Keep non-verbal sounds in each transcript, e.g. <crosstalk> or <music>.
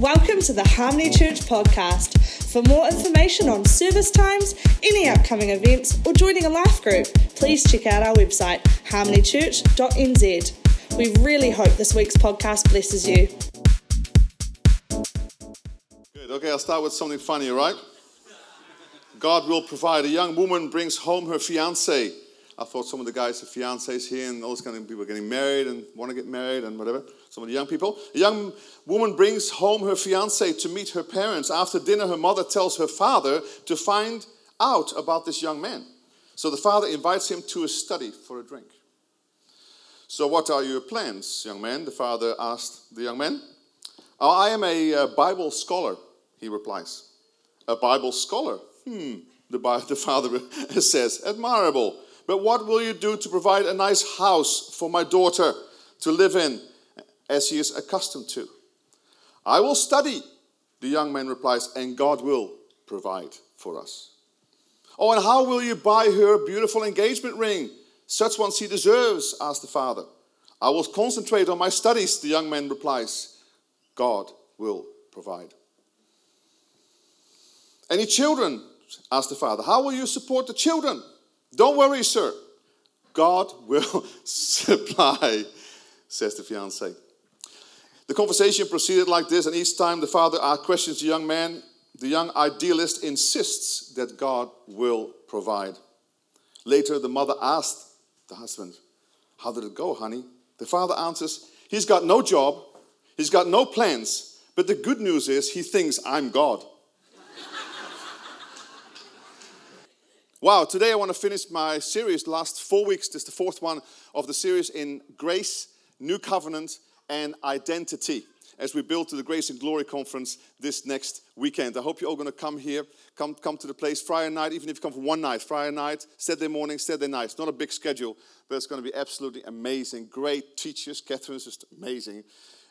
Welcome to the Harmony Church podcast. For more information on service times, any upcoming events, or joining a life group, please check out our website, harmonychurch.nz. We really hope this week's podcast blesses you. Good. Okay, I'll start with something funny, right? God will provide. A young woman brings home her fiance. I thought some of the guys have fiancés here, and those kind of people are getting married and want to get married and whatever. Some of the young people. A young woman brings home her fiance to meet her parents. After dinner, her mother tells her father to find out about this young man. So the father invites him to a study for a drink. So, what are your plans, young man? The father asked the young man. Oh, I am a uh, Bible scholar, he replies. A Bible scholar? Hmm, the, <laughs> the father <laughs> says, admirable. But what will you do to provide a nice house for my daughter to live in as he is accustomed to? I will study, the young man replies, and God will provide for us. Oh, and how will you buy her a beautiful engagement ring? Such one she deserves, asked the father. I will concentrate on my studies, the young man replies. God will provide. Any children? asked the father. How will you support the children? Don't worry, sir. God will <laughs> supply, says the fiance. The conversation proceeded like this, and each time the father questions the young man, the young idealist insists that God will provide. Later, the mother asked the husband, How did it go, honey? The father answers, He's got no job, he's got no plans, but the good news is he thinks I'm God. <laughs> Wow, today I want to finish my series. Last four weeks, this is the fourth one of the series in grace, new covenant, and identity as we build to the Grace and Glory Conference this next weekend. I hope you're all going to come here, come, come to the place Friday night, even if you come for one night, Friday night, Saturday morning, Saturday night. It's not a big schedule, but it's going to be absolutely amazing. Great teachers. Catherine's just amazing.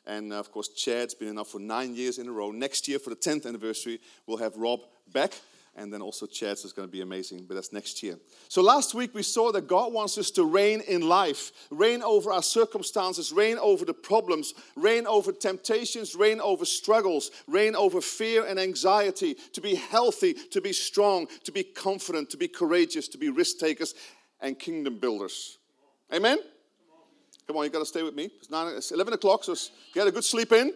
And of course, Chad's been enough for nine years in a row. Next year, for the 10th anniversary, we'll have Rob back and then also Chad's is going to be amazing, but that's next year. So last week we saw that God wants us to reign in life, reign over our circumstances, reign over the problems, reign over temptations, reign over struggles, reign over fear and anxiety, to be healthy, to be strong, to be confident, to be courageous, to be risk takers and kingdom builders. Amen? Come on, you got to stay with me. It's, nine, it's 11 o'clock, so get a good sleep in.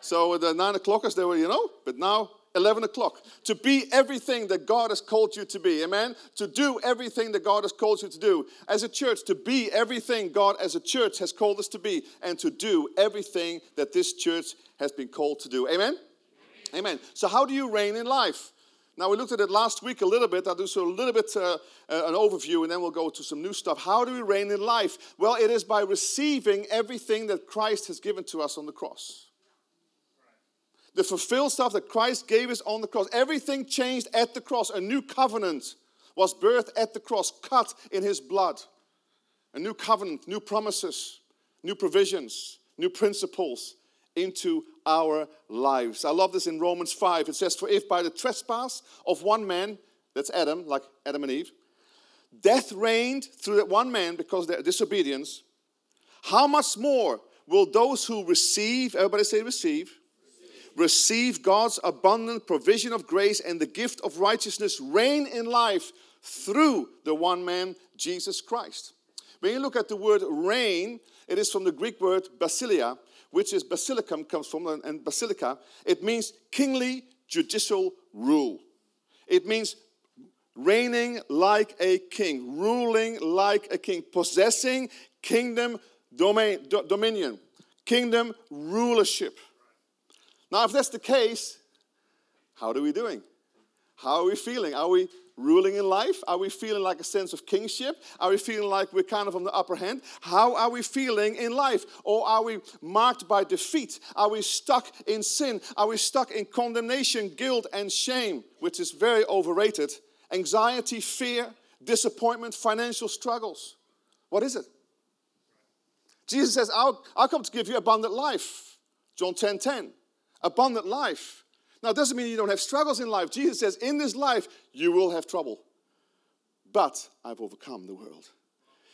So the 9 o'clockers, they were, you know, but now 11 o'clock. To be everything that God has called you to be. Amen. To do everything that God has called you to do. As a church, to be everything God as a church has called us to be. And to do everything that this church has been called to do. Amen. Amen. So, how do you reign in life? Now, we looked at it last week a little bit. I'll do so a little bit uh, uh, an overview and then we'll go to some new stuff. How do we reign in life? Well, it is by receiving everything that Christ has given to us on the cross the fulfilled stuff that Christ gave us on the cross. Everything changed at the cross. A new covenant was birthed at the cross, cut in his blood. A new covenant, new promises, new provisions, new principles into our lives. I love this in Romans 5. It says, For if by the trespass of one man, that's Adam, like Adam and Eve, death reigned through that one man because of their disobedience, how much more will those who receive, everybody say receive, receive God's abundant provision of grace and the gift of righteousness reign in life through the one man, Jesus Christ. When you look at the word reign, it is from the Greek word basilia, which is basilicum, comes from, and basilica. It means kingly judicial rule. It means reigning like a king, ruling like a king, possessing kingdom domain, do, dominion, kingdom rulership. Now, if that's the case, how are we doing? How are we feeling? Are we ruling in life? Are we feeling like a sense of kingship? Are we feeling like we're kind of on the upper hand? How are we feeling in life? Or are we marked by defeat? Are we stuck in sin? Are we stuck in condemnation, guilt, and shame, which is very overrated? Anxiety, fear, disappointment, financial struggles. What is it? Jesus says, I'll, I'll come to give you abundant life. John 10 10 abundant life. Now, it doesn't mean you don't have struggles in life. Jesus says, in this life, you will have trouble. But I've overcome the world.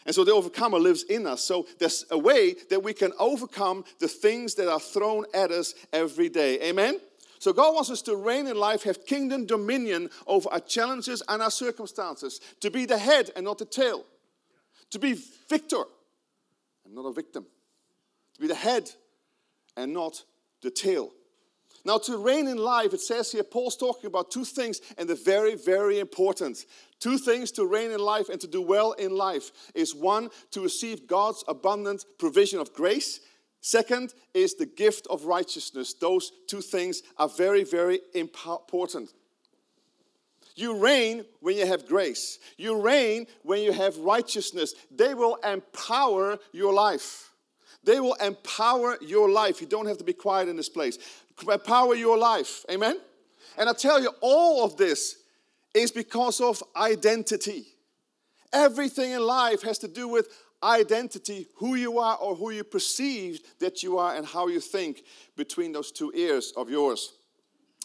And so the overcomer lives in us. So there's a way that we can overcome the things that are thrown at us every day. Amen? So God wants us to reign in life, have kingdom dominion over our challenges and our circumstances, to be the head and not the tail, to be victor and not a victim, to be the head and not the tail. Now, to reign in life, it says here, Paul's talking about two things, and they're very, very important. Two things to reign in life and to do well in life is one, to receive God's abundant provision of grace. Second is the gift of righteousness. Those two things are very, very important. You reign when you have grace. You reign when you have righteousness. They will empower your life. They will empower your life. You don't have to be quiet in this place. Empower your life. Amen? And I tell you, all of this is because of identity. Everything in life has to do with identity, who you are or who you perceive that you are, and how you think between those two ears of yours.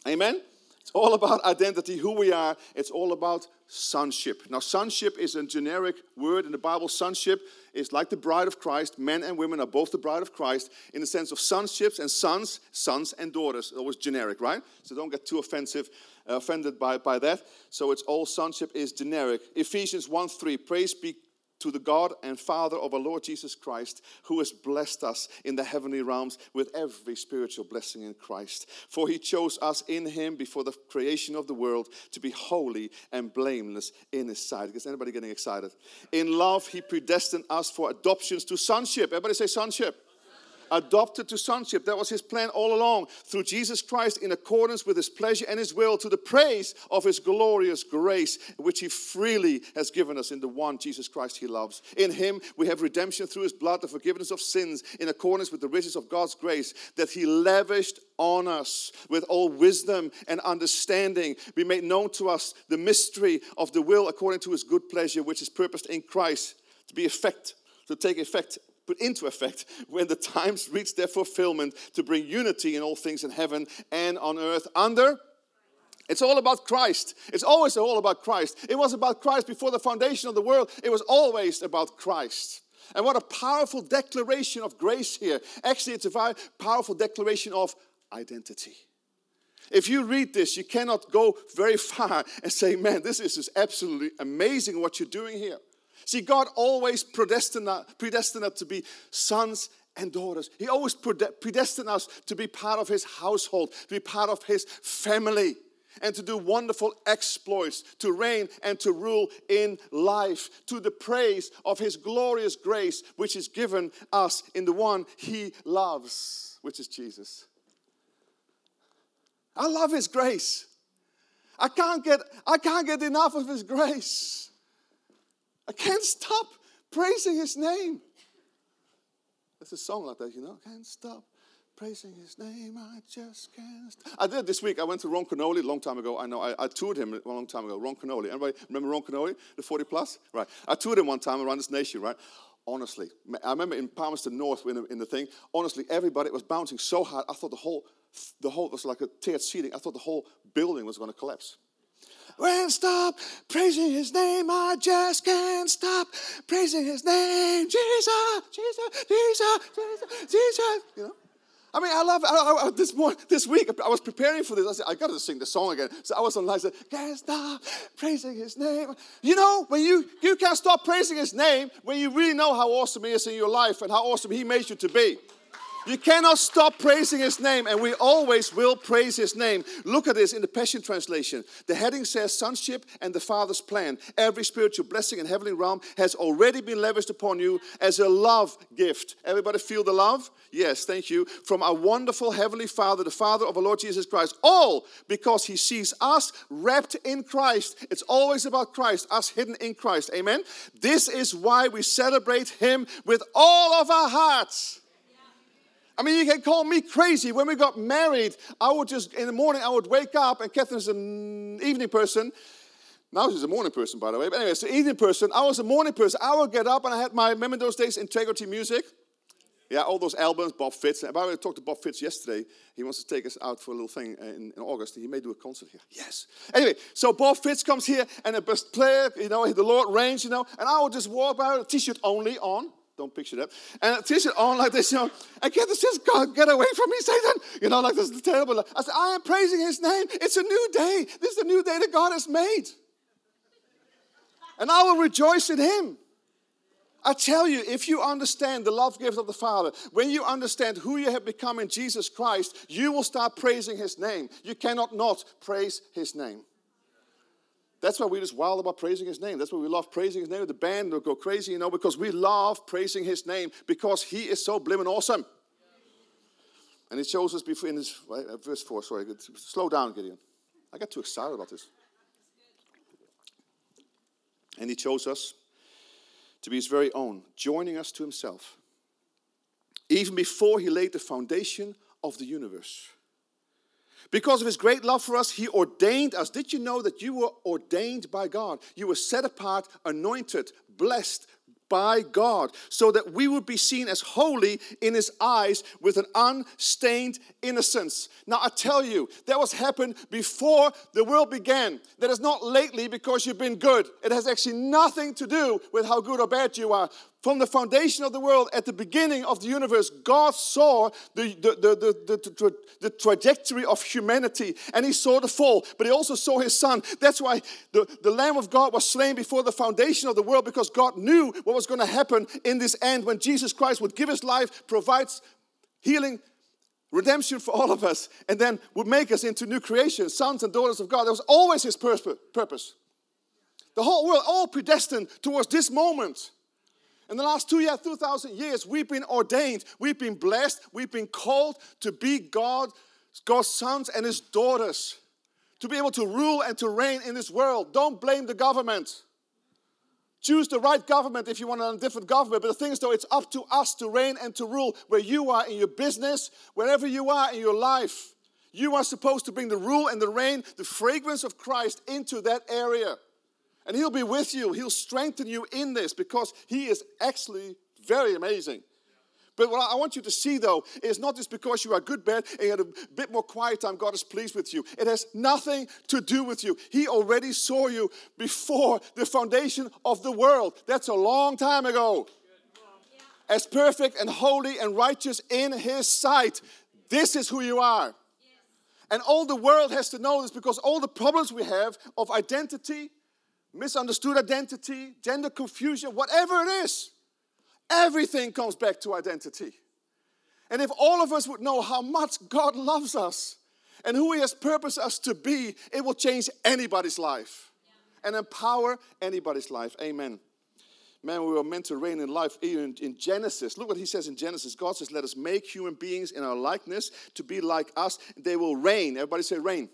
Amen? It's all about identity, who we are. It's all about sonship. Now, sonship is a generic word in the Bible. Sonship is like the bride of Christ. Men and women are both the bride of Christ in the sense of sonships and sons, sons and daughters. Always generic, right? So don't get too offensive, uh, offended by, by that. So it's all sonship is generic. Ephesians 1 3, praise be to the God and Father of our Lord Jesus Christ, who has blessed us in the heavenly realms with every spiritual blessing in Christ. For he chose us in him before the creation of the world to be holy and blameless in his sight. Is anybody getting excited? In love, he predestined us for adoptions to sonship. Everybody say sonship adopted to sonship. That was his plan all along through Jesus Christ in accordance with his pleasure and his will to the praise of his glorious grace, which he freely has given us in the one Jesus Christ he loves. In him we have redemption through his blood, the forgiveness of sins in accordance with the riches of God's grace that he lavished on us with all wisdom and understanding. Be made known to us the mystery of the will according to his good pleasure, which is purposed in Christ to be effect, to take effect put into effect when the times reach their fulfillment to bring unity in all things in heaven and on earth under it's all about Christ. It's always all about Christ. It was about Christ before the foundation of the world. It was always about Christ. And what a powerful declaration of grace here. Actually, it's a very powerful declaration of identity. If you read this, you cannot go very far and say, man, this is absolutely amazing what you're doing here. See, God always predestined, us to be sons and daughters. He always predestined us to be part of His household, to be part of His family, and to do wonderful exploits, to reign and to rule in life, to the praise of His glorious grace, which is given us in the one He loves, which is Jesus. I love His grace. I can't get, I can't get enough of His grace. I can't stop praising his name. There's a song like that, you know. Can't stop praising his name. I just can't. I did this week. I went to Ron Kenoly a long time ago. I know. I, I, toured him a long time ago. Ron Kenoly. Anybody remember Ron Kenoly, the 40 plus? Right. I toured him one time around this nation. Right. Honestly, I remember in Palmerston North in the, in the thing. Honestly, everybody was bouncing so hard. I thought the whole, the whole was like a tiered seating. I thought the whole building was going to collapse. Can't stop praising his name. I just can't stop praising his name. Jesus, Jesus, Jesus, Jesus, Jesus. You know? I mean, I love I, I, this morning, this week. I was preparing for this. I said, I got to sing the song again. So I was online. I said, can't stop praising His name. You know, when you you can't stop praising His name when you really know how awesome He is in your life and how awesome He made you to be. You cannot stop praising his name, and we always will praise his name. Look at this in the Passion Translation. The heading says Sonship and the Father's plan. Every spiritual blessing in heavenly realm has already been lavished upon you as a love gift. Everybody feel the love? Yes, thank you. From our wonderful Heavenly Father, the Father of our Lord Jesus Christ. All because he sees us wrapped in Christ. It's always about Christ, us hidden in Christ. Amen. This is why we celebrate him with all of our hearts. I mean, you can call me crazy. When we got married, I would just, in the morning, I would wake up, and Catherine's an evening person. Now she's a morning person, by the way. But anyway, so evening person. I was a morning person. I would get up, and I had my, remember those days, integrity music? Yeah, all those albums, Bob Fitts. And by the way, I talked to Bob Fitts yesterday. He wants to take us out for a little thing uh, in, in August. He may do a concert here. Yes. Anyway, so Bob Fitts comes here and the best player, you know, the Lord reigns, you know, and I would just walk by with a t-shirt only on. Don't picture that. And a t-shirt on like this, you know, get this, just God, get away from me, Satan. You know, like this is terrible. I said, I am praising his name. It's a new day. This is the new day that God has made. And I will rejoice in him. I tell you, if you understand the love gift of the Father, when you understand who you have become in Jesus Christ, you will start praising His name. You cannot not praise His name. That's why we're just wild about praising His name. That's why we love praising His name. The band will go crazy, you know, because we love praising His name because He is so blimmin' awesome. And it shows us before in this uh, verse 4, sorry, slow down, Gideon. I get too excited about this. And He chose us to be his very own, joining us to himself, even before he laid the foundation of the universe. Because of his great love for us, he ordained us. Did you know that you were ordained by God? You were set apart, anointed, blessed, by God, so that we would be seen as holy in His eyes with an unstained innocence. Now, I tell you, that was happened before the world began. That is not lately because you've been good. It has actually nothing to do with how good or bad you are. From the foundation of the world, at the beginning of the universe, God saw the, the, the, the, the, trajectory of humanity and He saw the fall, but He also saw His Son. That's why the, the Lamb of God was slain before the foundation of the world because God knew what was going to happen in this end when Jesus Christ would give His life, provides healing, redemption for all of us, and then would make us into new creations, sons and daughters of God. That was always His purpose. The whole world, all predestined towards this moment. In the last two years, 2,000 years, we've been ordained, we've been blessed, we've been called to be God, God's sons and His daughters, to be able to rule and to reign in this world. Don't blame the government. Choose the right government if you want a different government. But the thing is, though, it's up to us to reign and to rule where you are in your business, wherever you are in your life. You are supposed to bring the rule and the reign, the fragrance of Christ into that area. And He'll be with you. He'll strengthen you in this because He is actually very amazing. But what I want you to see, though, is not just because you are good, bad, and you had a bit more quiet time, God is pleased with you. It has nothing to do with you. He already saw you before the foundation of the world. That's a long time ago. As perfect and holy and righteous in His sight. This is who you are. And all the world has to know this because all the problems we have of identity, misunderstood identity, gender confusion, whatever it is, everything comes back to identity. And if all of us would know how much God loves us and who He has purposed us to be, it will change anybody's life and empower anybody's life. Amen. Man, we were meant to reign in life even in Genesis. Look what he says in Genesis. God says, Let us make human beings in our likeness to be like us. They will reign. Everybody say, reign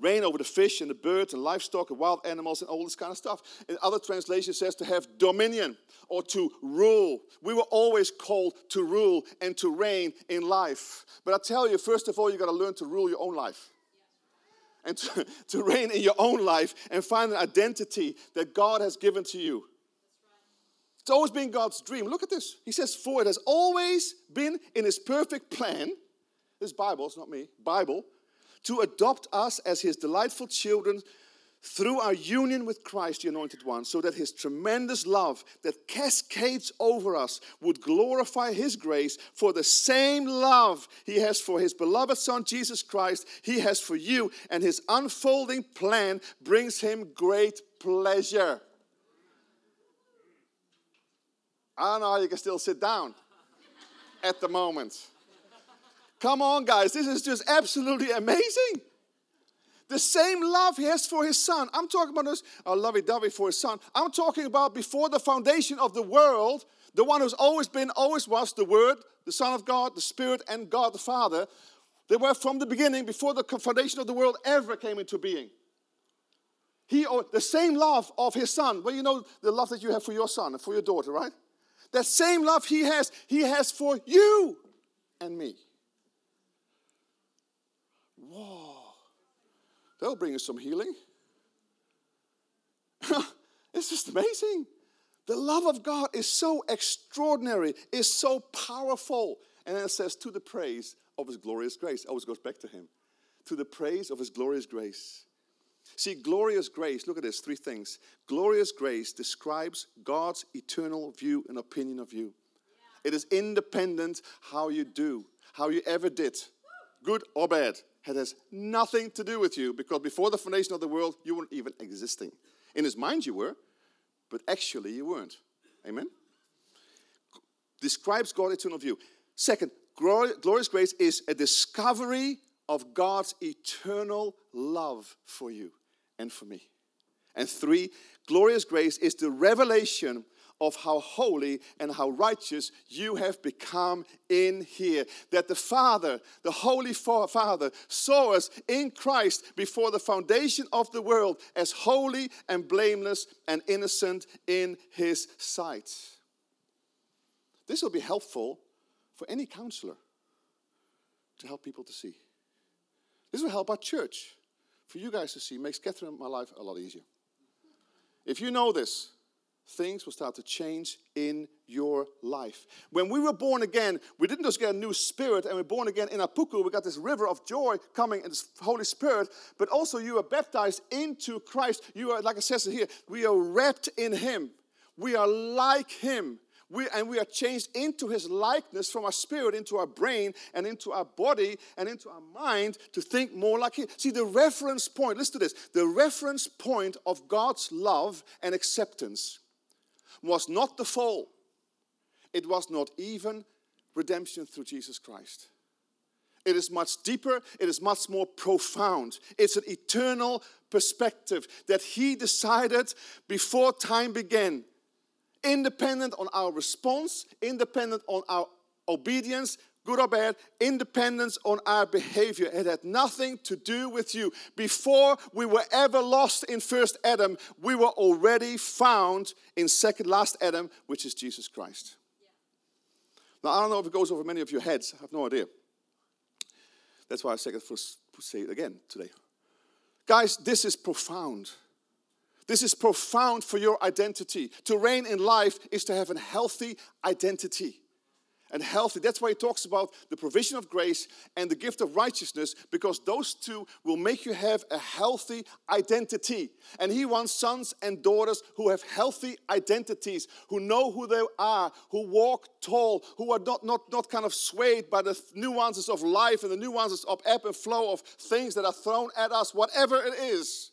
reign over the fish and the birds and livestock and wild animals and all this kind of stuff. In other translations says to have dominion or to rule. We were always called to rule and to reign in life. But I tell you, first of all, you got to learn to rule your own life. And to, <laughs> to reign in your own life and find an identity that God has given to you. It's always been God's dream. Look at this. He says, For it has always been in His perfect plan. This Bible, it's not me, Bible, to adopt us as his delightful children through our union with Christ, the Anointed One, so that His tremendous love that cascades over us would glorify His grace for the same love He has for His beloved Son, Jesus Christ, He has for you, and His unfolding plan brings Him great pleasure. Ah, I don't know you can still sit down at the moment. Come on, guys, this is just absolutely amazing. The same love he has for his son. I'm talking about this a lovey dovey for his son. I'm talking about before the foundation of the world, the one who's always been, always was the Word, the Son of God, the Spirit, and God the Father. They were from the beginning, before the foundation of the world ever came into being. He, oh, the same love of his son. Well, you know the love that you have for your son and for your daughter, right? That same love he has, he has for you and me. Whoa. That'll bring us some healing. <laughs> it's just amazing. The love of God is so extraordinary, is so powerful. And then it says, to the praise of his glorious grace. Always goes back to him. To the praise of his glorious grace. See, glorious grace, look at this three things. Glorious grace describes God's eternal view and opinion of you. It is independent how you do, how you ever did, good or bad. It has nothing to do with you because before the foundation of the world, you weren't even existing. In his mind, you were, but actually, you weren't. Amen? Describes God's eternal view. Second, glorious grace is a discovery of God's eternal love for you and for me. And three, glorious grace is the revelation of how holy and how righteous you have become in here. That the Father, the Holy Father, saw us in Christ before the foundation of the world as holy and blameless and innocent in His sight. This will be helpful for any counselor to help people to see. This will help our church for you guys to see. Makes Catherine my life a lot easier. If you know this, things will start to change in your life. When we were born again, we didn't just get a new spirit and we're born again in Apuku. We got this river of joy coming in this Holy Spirit, but also you are baptized into Christ. You are, like it says here, we are wrapped in Him. We are like Him. We, and we are changed into his likeness from our spirit into our brain and into our body and into our mind to think more like him. See, the reference point, listen to this the reference point of God's love and acceptance was not the fall, it was not even redemption through Jesus Christ. It is much deeper, it is much more profound. It's an eternal perspective that He decided before time began, independent on our response, independent on our obedience, good or bad, independence on our behavior. It had nothing to do with you. Before we were ever lost in first Adam, we were already found in second last Adam, which is Jesus Christ. Now, I don't know if it goes over many of your heads. I have no idea. That's why I say it, first, say it again today. Guys, this is profound. This is profound for your identity. To reign in life is to have a healthy identity and healthy. That's why he talks about the provision of grace and the gift of righteousness, because those two will make you have a healthy identity. And he wants sons and daughters who have healthy identities, who know who they are, who walk tall, who are not, not, not kind of swayed by the nuances of life and the nuances of ebb and flow of things that are thrown at us, whatever it is.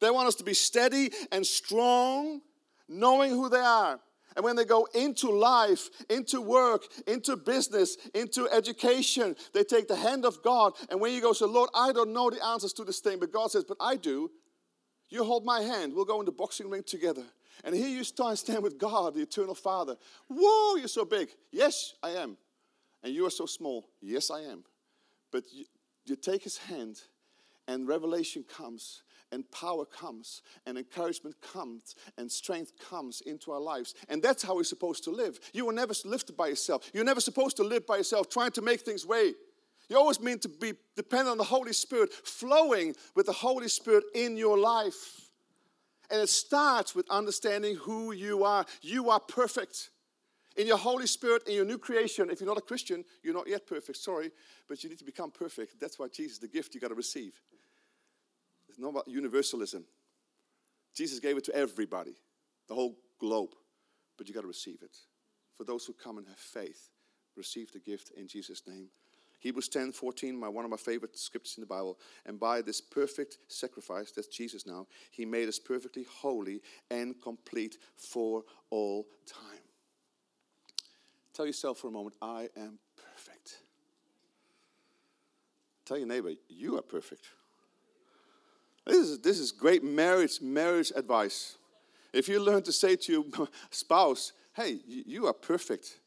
They want us to be steady and strong, knowing who they are and when they go into life, into work, into business, into education, they take the hand of God. And when you go, so Lord, I don't know the answers to this thing, but God says, but I do. You hold my hand. We'll go in the boxing ring together. And here you stand, <laughs> stand with God, the eternal Father. Whoa, you're so big. Yes, I am. And you are so small. Yes, I am. But you, you take his hand, and revelation comes and power comes and encouragement comes and strength comes into our lives. And that's how we're supposed to live. You were never lifted by yourself. You're never supposed to live by yourself trying to make things way. You always mean to be dependent on the Holy Spirit, flowing with the Holy Spirit in your life. And it starts with understanding who you are. You are perfect. In your Holy Spirit, in your new creation, if you're not a Christian, you're not yet perfect, sorry, but you need to become perfect. That's why Jesus, the gift you got to receive. Not about universalism. Jesus gave it to everybody, the whole globe, but you got to receive it. For those who come and have faith, receive the gift in Jesus' name. Hebrews 10 14, my, one of my favorite scriptures in the Bible. And by this perfect sacrifice, that's Jesus now, he made us perfectly holy and complete for all time. Tell yourself for a moment, I am perfect. Tell your neighbor, you are perfect. This is, this is great marriage, marriage advice. If you learn to say to your <laughs> spouse, hey, you are perfect.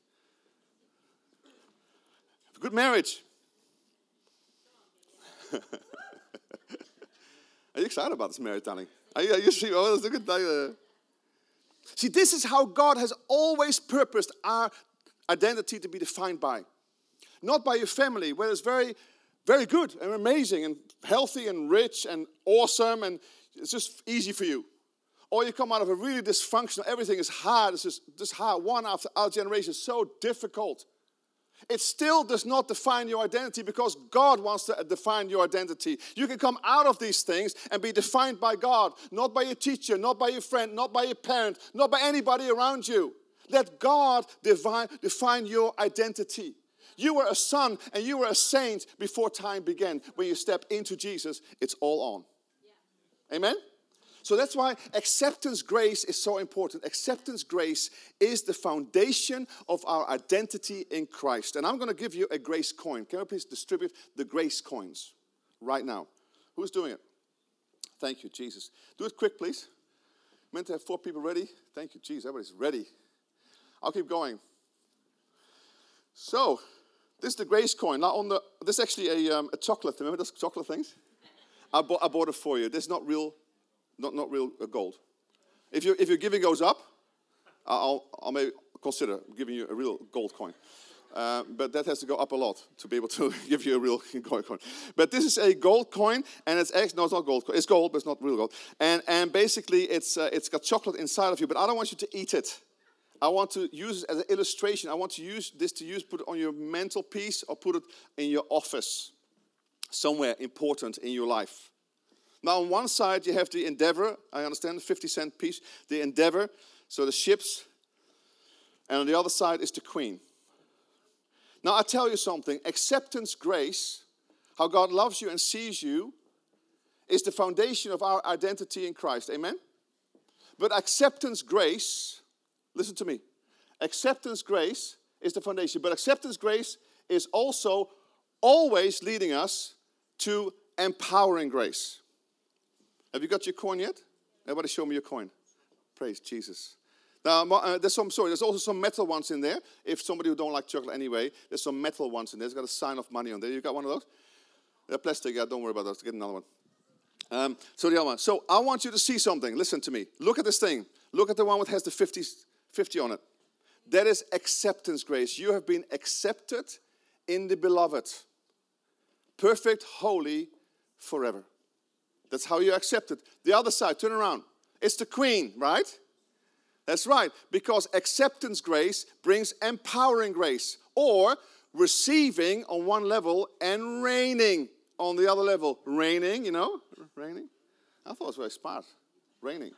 Have a Good marriage. <laughs> are you excited about this marriage, darling? Are you, are you see, oh, that's a good uh, See, this is how God has always purposed our identity to be defined by. Not by your family, where it's very very good and amazing and healthy and rich and awesome and it's just easy for you. or you come out of a really dysfunctional, everything is hard, it's just, just hard, one after our generation, so difficult. It still does not define your identity because God wants to define your identity. You can come out of these things and be defined by God, not by your teacher, not by your friend, not by your parent, not by anybody around you. Let God define, define your identity. You were a son and you were a saint before time began. When you step into Jesus, it's all on. Yeah. Amen? So that's why acceptance grace is so important. Acceptance grace is the foundation of our identity in Christ. And I'm going to give you a grace coin. Can I please distribute the grace coins right now? Who's doing it? Thank you, Jesus. Do it quick, please. I Meant to have four people ready. Thank you, Jesus. Everybody's ready. I'll keep going. So, this is the grace coin. Now, on the this is actually a, um, a chocolate. Remember those chocolate things? I bought, I bought it for you. This is not real not, not real uh, gold. If, you, if your giving goes up, I'll, I'll maybe consider giving you a real gold coin. Uh, but that has to go up a lot to be able to <laughs> give you a real <laughs> gold coin. But this is a gold coin, and it's actually no, it's not gold. It's gold, but it's not real gold. And and basically, it's uh, it's got chocolate inside of you. But I don't want you to eat it. I want to use as an illustration. I want to use this to use put it on your mental piece or put it in your office, somewhere important in your life. Now, on one side, you have the Endeavor. I understand the 50 cent piece. The Endeavor, so the ships. And on the other side is the Queen. Now, I tell you something acceptance, grace, how God loves you and sees you, is the foundation of our identity in Christ. Amen? But acceptance, grace, listen to me. Acceptance, grace is the foundation. But acceptance, grace is also always leading us to empowering grace. Have you got your coin yet? Everybody show me your coin. Praise Jesus. Now, uh, there's some, sorry, there's also some metal ones in there. If somebody who don't like chocolate anyway, there's some metal ones in there. It's got a sign of money on there. You got one of those? They're plastic. Yeah, don't worry about those. Get another one. Um, so the other one. So I want you to see something. Listen to me. Look at this thing. Look at the one that has the 50, 50 on it. That is acceptance grace. You have been accepted in the beloved. Perfect, holy, forever. That's how you accept it. The other side, turn around. It's the queen, right? That's right, because acceptance grace brings empowering grace, or receiving on one level and reigning on the other level. Reigning, you know, reigning. I thought it was very smart. Reigning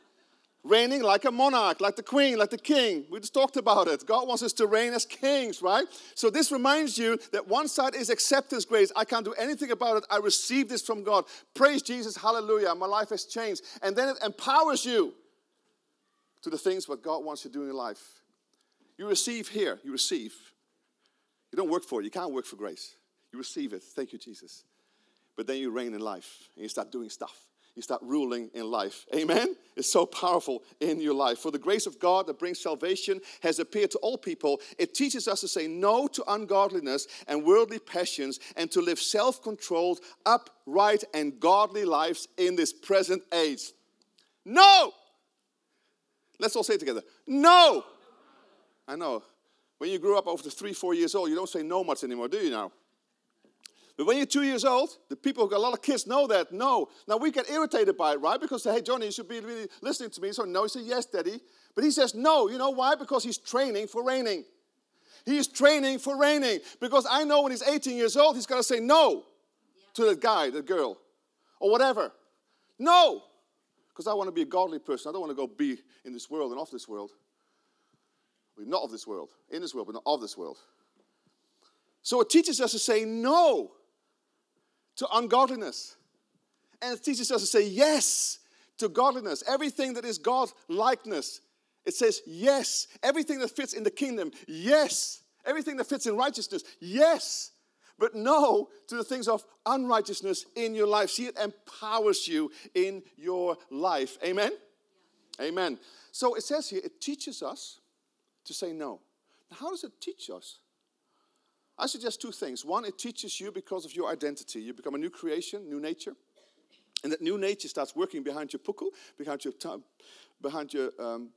reigning like a monarch, like the queen, like the king. We just talked about it. God wants us to reign as kings, right? So this reminds you that one side is acceptance grace. I can't do anything about it. I received this from God. Praise Jesus, hallelujah. My life has changed. And then it empowers you to the things what God wants you to do in your life. You receive here, you receive. You don't work for it. You can't work for grace. You receive it. Thank you, Jesus. But then you reign in life and you start doing stuff you start ruling in life. Amen? It's so powerful in your life. For the grace of God that brings salvation has appeared to all people. It teaches us to say no to ungodliness and worldly passions and to live self controlled, upright, and godly lives in this present age. No! Let's all say it together. No! I know. When you grew up over three, four years old, you don't say no much anymore, do you now? But when you're two years old, the people, a lot of kids know that. No. Now we get irritated by it, right? Because hey, Johnny, you should be really listening to me. So no, he said yes, Daddy. But he says no. You know why? Because he's training for reigning. He's training for reigning. Because I know when he's 18 years old, he's going to say no to that guy, that girl, or whatever. No. Because I want to be a godly person. I don't want to go be in this world and off this world. We're not of this world. In this world, but not of this world. So it teaches us to say no to ungodliness. And it teaches us to say yes to godliness. Everything that is God likeness, it says yes. Everything that fits in the kingdom, yes. Everything that fits in righteousness, yes. But no to the things of unrighteousness in your life. See, it empowers you in your life. Amen? Amen. So it says here, it teaches us to say no. Now, how does it teach us? I suggest two things. One, it teaches you because of your identity. You become a new creation, new nature. And that new nature starts working behind your puku, behind your, behind your um,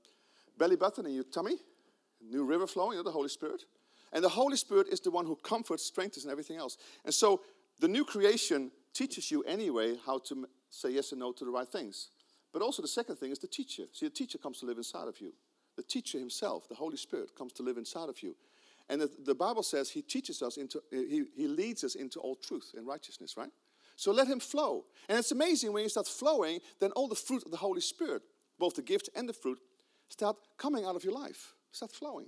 belly button and your tummy. New river flowing, you know, the Holy Spirit. And the Holy Spirit is the one who comforts, strengthens, and everything else. And so the new creation teaches you anyway how to say yes and no to the right things. But also, the second thing is the teacher. See, the teacher comes to live inside of you. The teacher himself, the Holy Spirit, comes to live inside of you. And the, the Bible says he teaches us into, eh, he, he leads us into all truth and righteousness, right? So let him flow. And it's amazing when you start flowing, then all the fruit of the Holy Spirit, both the gift and the fruit, start coming out of your life, start flowing.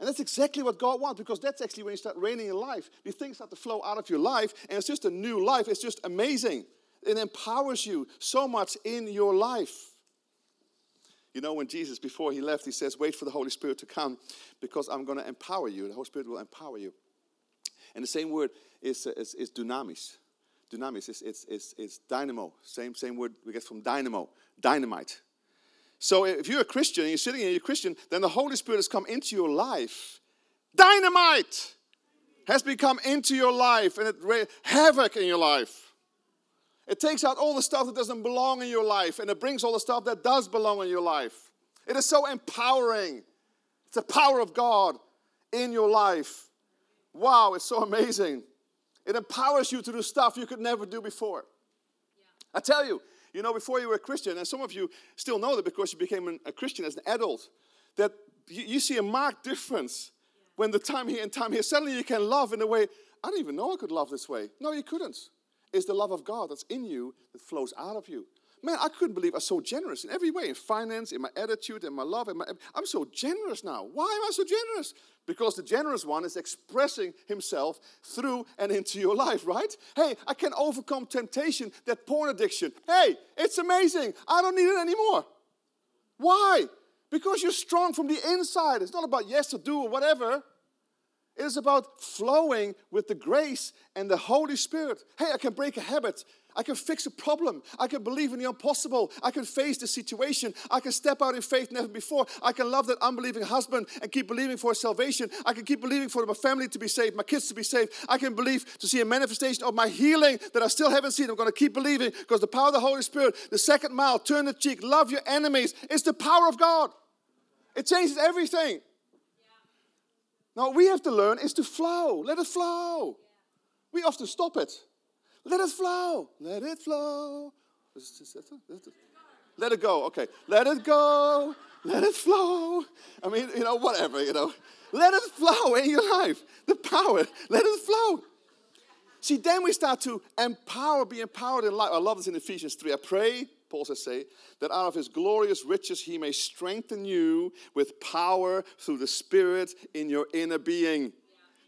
And that's exactly what God wants because that's actually when you start reigning in life. The things start to flow out of your life, and it's just a new life. It's just amazing. It empowers you so much in your life. You know, when Jesus, before he left, he says, Wait for the Holy Spirit to come because I'm going to empower you. The Holy Spirit will empower you. And the same word is, uh, is, is dunamis. Dunamis is, is, is, is dynamo. Same, same word we get from dynamo, dynamite. So if you're a Christian and you're sitting here, you're a Christian, then the Holy Spirit has come into your life. Dynamite has become into your life and it wreaks havoc in your life. It takes out all the stuff that doesn't belong in your life and it brings all the stuff that does belong in your life. It is so empowering. It's the power of God in your life. Wow, it's so amazing. It empowers you to do stuff you could never do before. Yeah. I tell you, you know, before you were a Christian, and some of you still know that because you became a Christian as an adult, that you, you see a marked difference yeah. when the time here and time here, suddenly you can love in a way, I didn't even know I could love this way. No, you couldn't is the love of God that's in you that flows out of you. Man, I couldn't believe I'm so generous in every way in finance, in my attitude, in my love. In my, I'm so generous now. Why am I so generous? Because the generous one is expressing himself through and into your life, right? Hey, I can overcome temptation, that porn addiction. Hey, it's amazing. I don't need it anymore. Why? Because you're strong from the inside. It's not about yes to do or whatever. It is about flowing with the grace and the Holy Spirit. Hey, I can break a habit. I can fix a problem. I can believe in the impossible. I can face the situation. I can step out in faith never before. I can love that unbelieving husband and keep believing for salvation. I can keep believing for my family to be saved, my kids to be saved. I can believe to see a manifestation of my healing that I still haven't seen. I'm going to keep believing because the power of the Holy Spirit, the second mile, turn the cheek, love your enemies, it's the power of God. It changes everything. Now, what we have to learn is to flow. Let it flow. We often stop it. Let it flow. Let it flow. Let it go. Okay. Let it go. Let it flow. I mean, you know, whatever, you know. Let it flow in your life. The power. Let it flow. See, then we start to empower, be empowered in life. I love this in Ephesians 3. I pray Paul says, say, that out of his glorious riches he may strengthen you with power through the Spirit in your inner being. Yeah.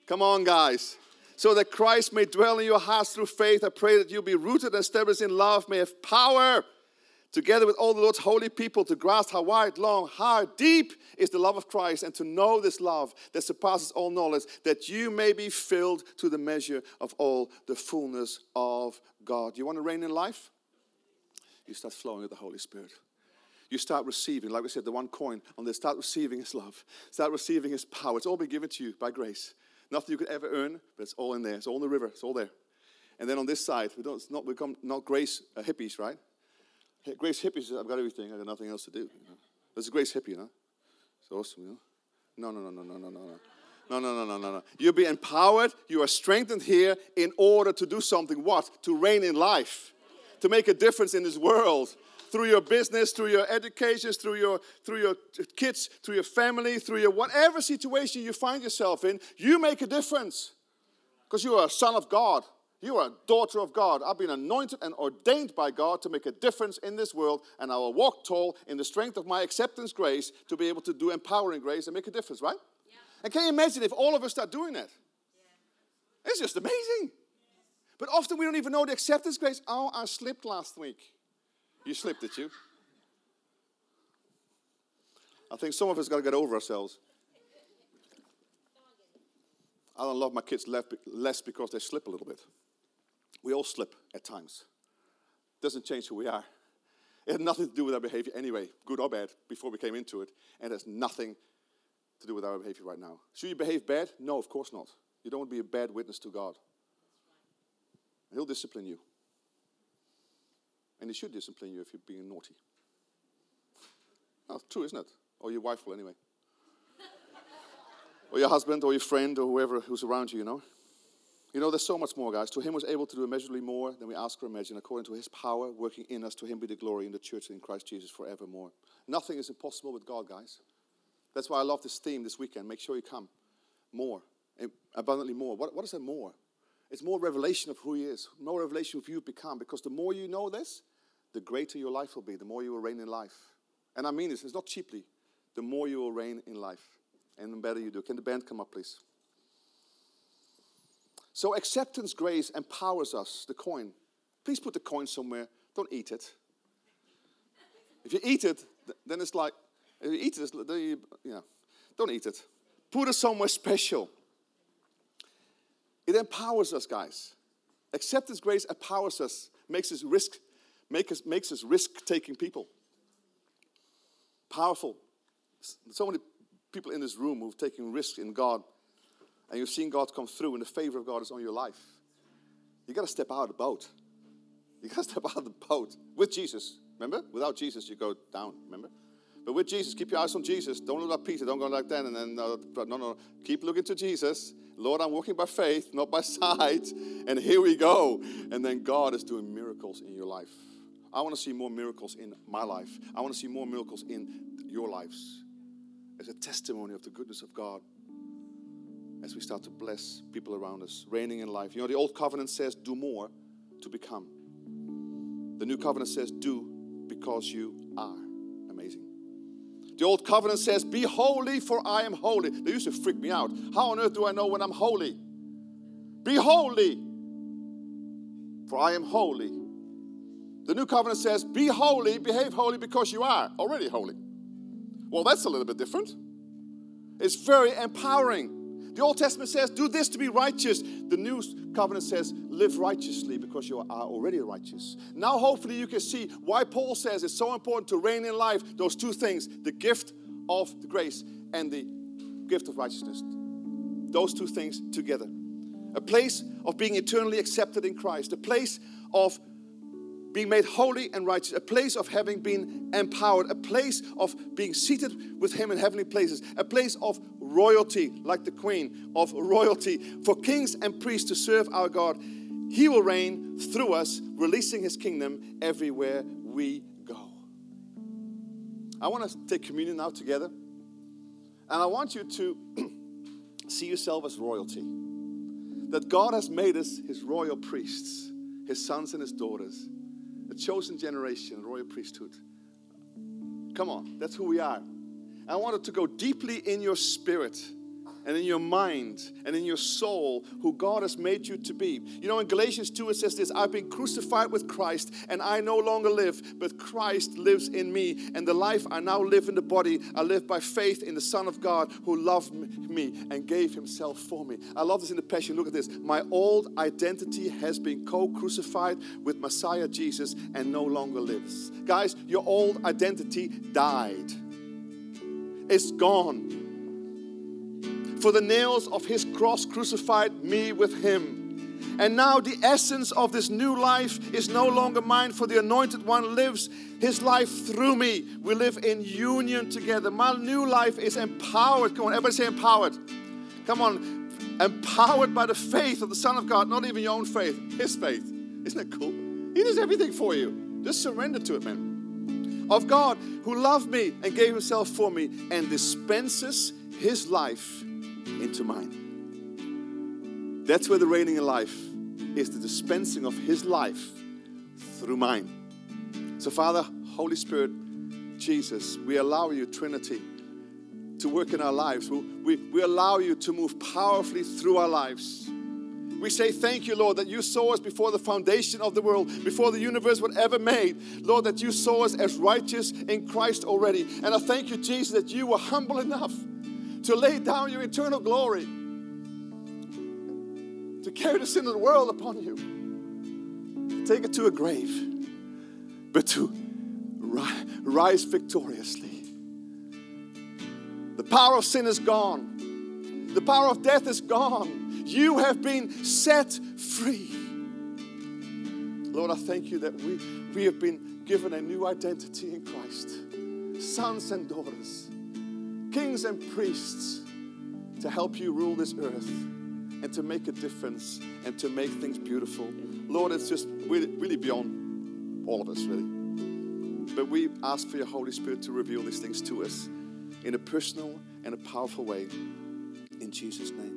Come on, guys. So that Christ may dwell in your hearts through faith. I pray that you'll be rooted and established in love, may have power together with all the Lord's holy people to grasp how wide, long, high, deep is the love of Christ and to know this love that surpasses all knowledge, that you may be filled to the measure of all the fullness of God. You want to reign in life? You start flowing with the Holy Spirit. You start receiving, like we said, the one coin on this, start receiving His love, start receiving His power. It's all been given to you by grace. Nothing you could ever earn, but it's all in there. It's all in the river, it's all there. And then on this side, we don't not become not grace uh, hippies, right? Grace hippies, I've got everything, I've got nothing else to do. You know? That's a grace hippie, know? It's awesome, you know? No, no, no, no, no, no, no, no. No, no, no, no, no, no. You'll be empowered, you are strengthened here in order to do something. What? To reign in life to make a difference in this world through your business, through your education, through your, through your kids, through your family, through your whatever situation you find yourself in, you make a difference. Because you are a son of God. You are a daughter of God. I've been anointed and ordained by God to make a difference in this world, and I will walk tall in the strength of my acceptance grace to be able to do empowering grace and make a difference, right? Yeah. And can you imagine if all of us start doing that? Yeah. It's just amazing. But often we don't even know the acceptance grace. Oh, I slipped last week. You slipped, did you? I think some of us got to get over ourselves. I don't love my kids less because they slip a little bit. We all slip at times. Doesn't change who we are. It had nothing to do with our behavior anyway, good or bad, before we came into it. And it has nothing to do with our behavior right now. Should you behave bad? No, of course not. You don't want to be a bad witness to God. He'll discipline you. And he should discipline you if you're being naughty. That's true, isn't it? Or your wife will, anyway. or your husband, or your friend, or whoever who's around you, you know. You know, there's so much more, guys. To him was able to do immeasurably more than we ask or imagine, according to his power working in us. To him be the glory in the church and in Christ Jesus forevermore. Nothing is impossible with God, guys. That's why I love this theme this weekend. Make sure you come. More, eh, abundantly more. What, what is that more? It's more revelation of who he is, more revelation of who you've become. Because the more you know this, the greater your life will be, the more you will reign in life. And I mean this, it's not cheaply. The more you will reign in life, and the better you do. Can the band come up, please? So acceptance grace empowers us, the coin. Please put the coin somewhere. Don't eat it. If you eat it, then it's like, if you eat it, then you, you know, don't eat it. Put it somewhere special. It empowers us, guys. Acceptance grace empowers us, makes us risk, make us, makes us risk-taking people. Powerful. So many people in this room who've taken risks in God and you've seen God come through and the favor of God is on your life, you got to step out of the boat. You got to <laughs> step out of the boat with Jesus. Remember? Without Jesus, you go down. Remember? But with Jesus, keep your eyes on Jesus. Don't look like Peter. Don't go like that. And then, uh, no, no, no. Keep looking to Jesus. Lord, I'm walking by faith, not by <laughs> sight. And here we go. And then God is doing miracles in your life. I want to see more miracles in my life. I want to see more miracles in your lives as a testimony of the goodness of God as we start to bless people around us, reigning in life. You know, the old covenant says, do more to become. The new covenant says, do because you are. Amazing. The old covenant says, be holy, for I am holy. They used to freak me out. How on earth do I know when I'm holy? Be holy, for I am holy. The new covenant says, be holy, behave holy because you are already holy. Well, that's a little bit different. It's very empowering. The Old Testament says, do this to be righteous. The New Covenant says, live righteously because you are already righteous. Now, hopefully, you can see why Paul says it's so important to reign in life those two things the gift of the grace and the gift of righteousness. Those two things together. A place of being eternally accepted in Christ, a place of being made holy and righteous, a place of having been empowered, a place of being seated with Him in heavenly places, a place of royalty, like the Queen, of royalty for kings and priests to serve our God. He will reign through us, releasing His kingdom everywhere we go. I want to take communion now together, and I want you to <clears throat> see yourself as royalty. That God has made us His royal priests, His sons and His daughters a chosen generation, a royal priesthood. Come on, that's who we are. I wanted to go deeply in your spirit and in your mind and in your soul who God has made you to be. You know, in Galatians 2, it says this I've been crucified with Christ, and I no longer live, but Christ lives in me. And the life I now live in the body, I live by faith in the Son of God who loved me and gave himself for me. I love this in the Passion. Look at this. My old identity has been co crucified with Messiah Jesus and no longer lives. Guys, your old identity died, it's gone for the nails of his cross crucified me with him. And now the essence of this new life is no longer mine, for the anointed one lives his life through me. We live in union together. My new life is empowered. Come on, everybody say empowered. Come on, empowered by the faith of the Son of God, not even your own faith, his faith. Isn't that cool? He does everything for you. Just surrender to it, man. Of God who loved me and gave himself for me and dispenses his life into mine. That's where the reigning in life is the dispensing of His life through mine. So, Father, Holy Spirit, Jesus, we allow you, Trinity, to work in our lives. We, we, we allow you to move powerfully through our lives. We say thank you, Lord, that you saw us before the foundation of the world, before the universe was ever made. Lord, that you saw us as righteous in Christ already. And I thank you, Jesus, that you were humble enough to lay down your eternal glory, to carry the sin of the world upon you, to take it to a grave, but to rise victoriously. The power of sin is gone, the power of death is gone. You have been set free. Lord, I thank you that we, we have been given a new identity in Christ, sons and daughters kings and priests to help you rule this earth and to make a difference and to make things beautiful. Lord, it's just really, really beyond all of us, really. But we ask for your Holy Spirit to reveal these things to us in a personal and a powerful way. In Jesus' name.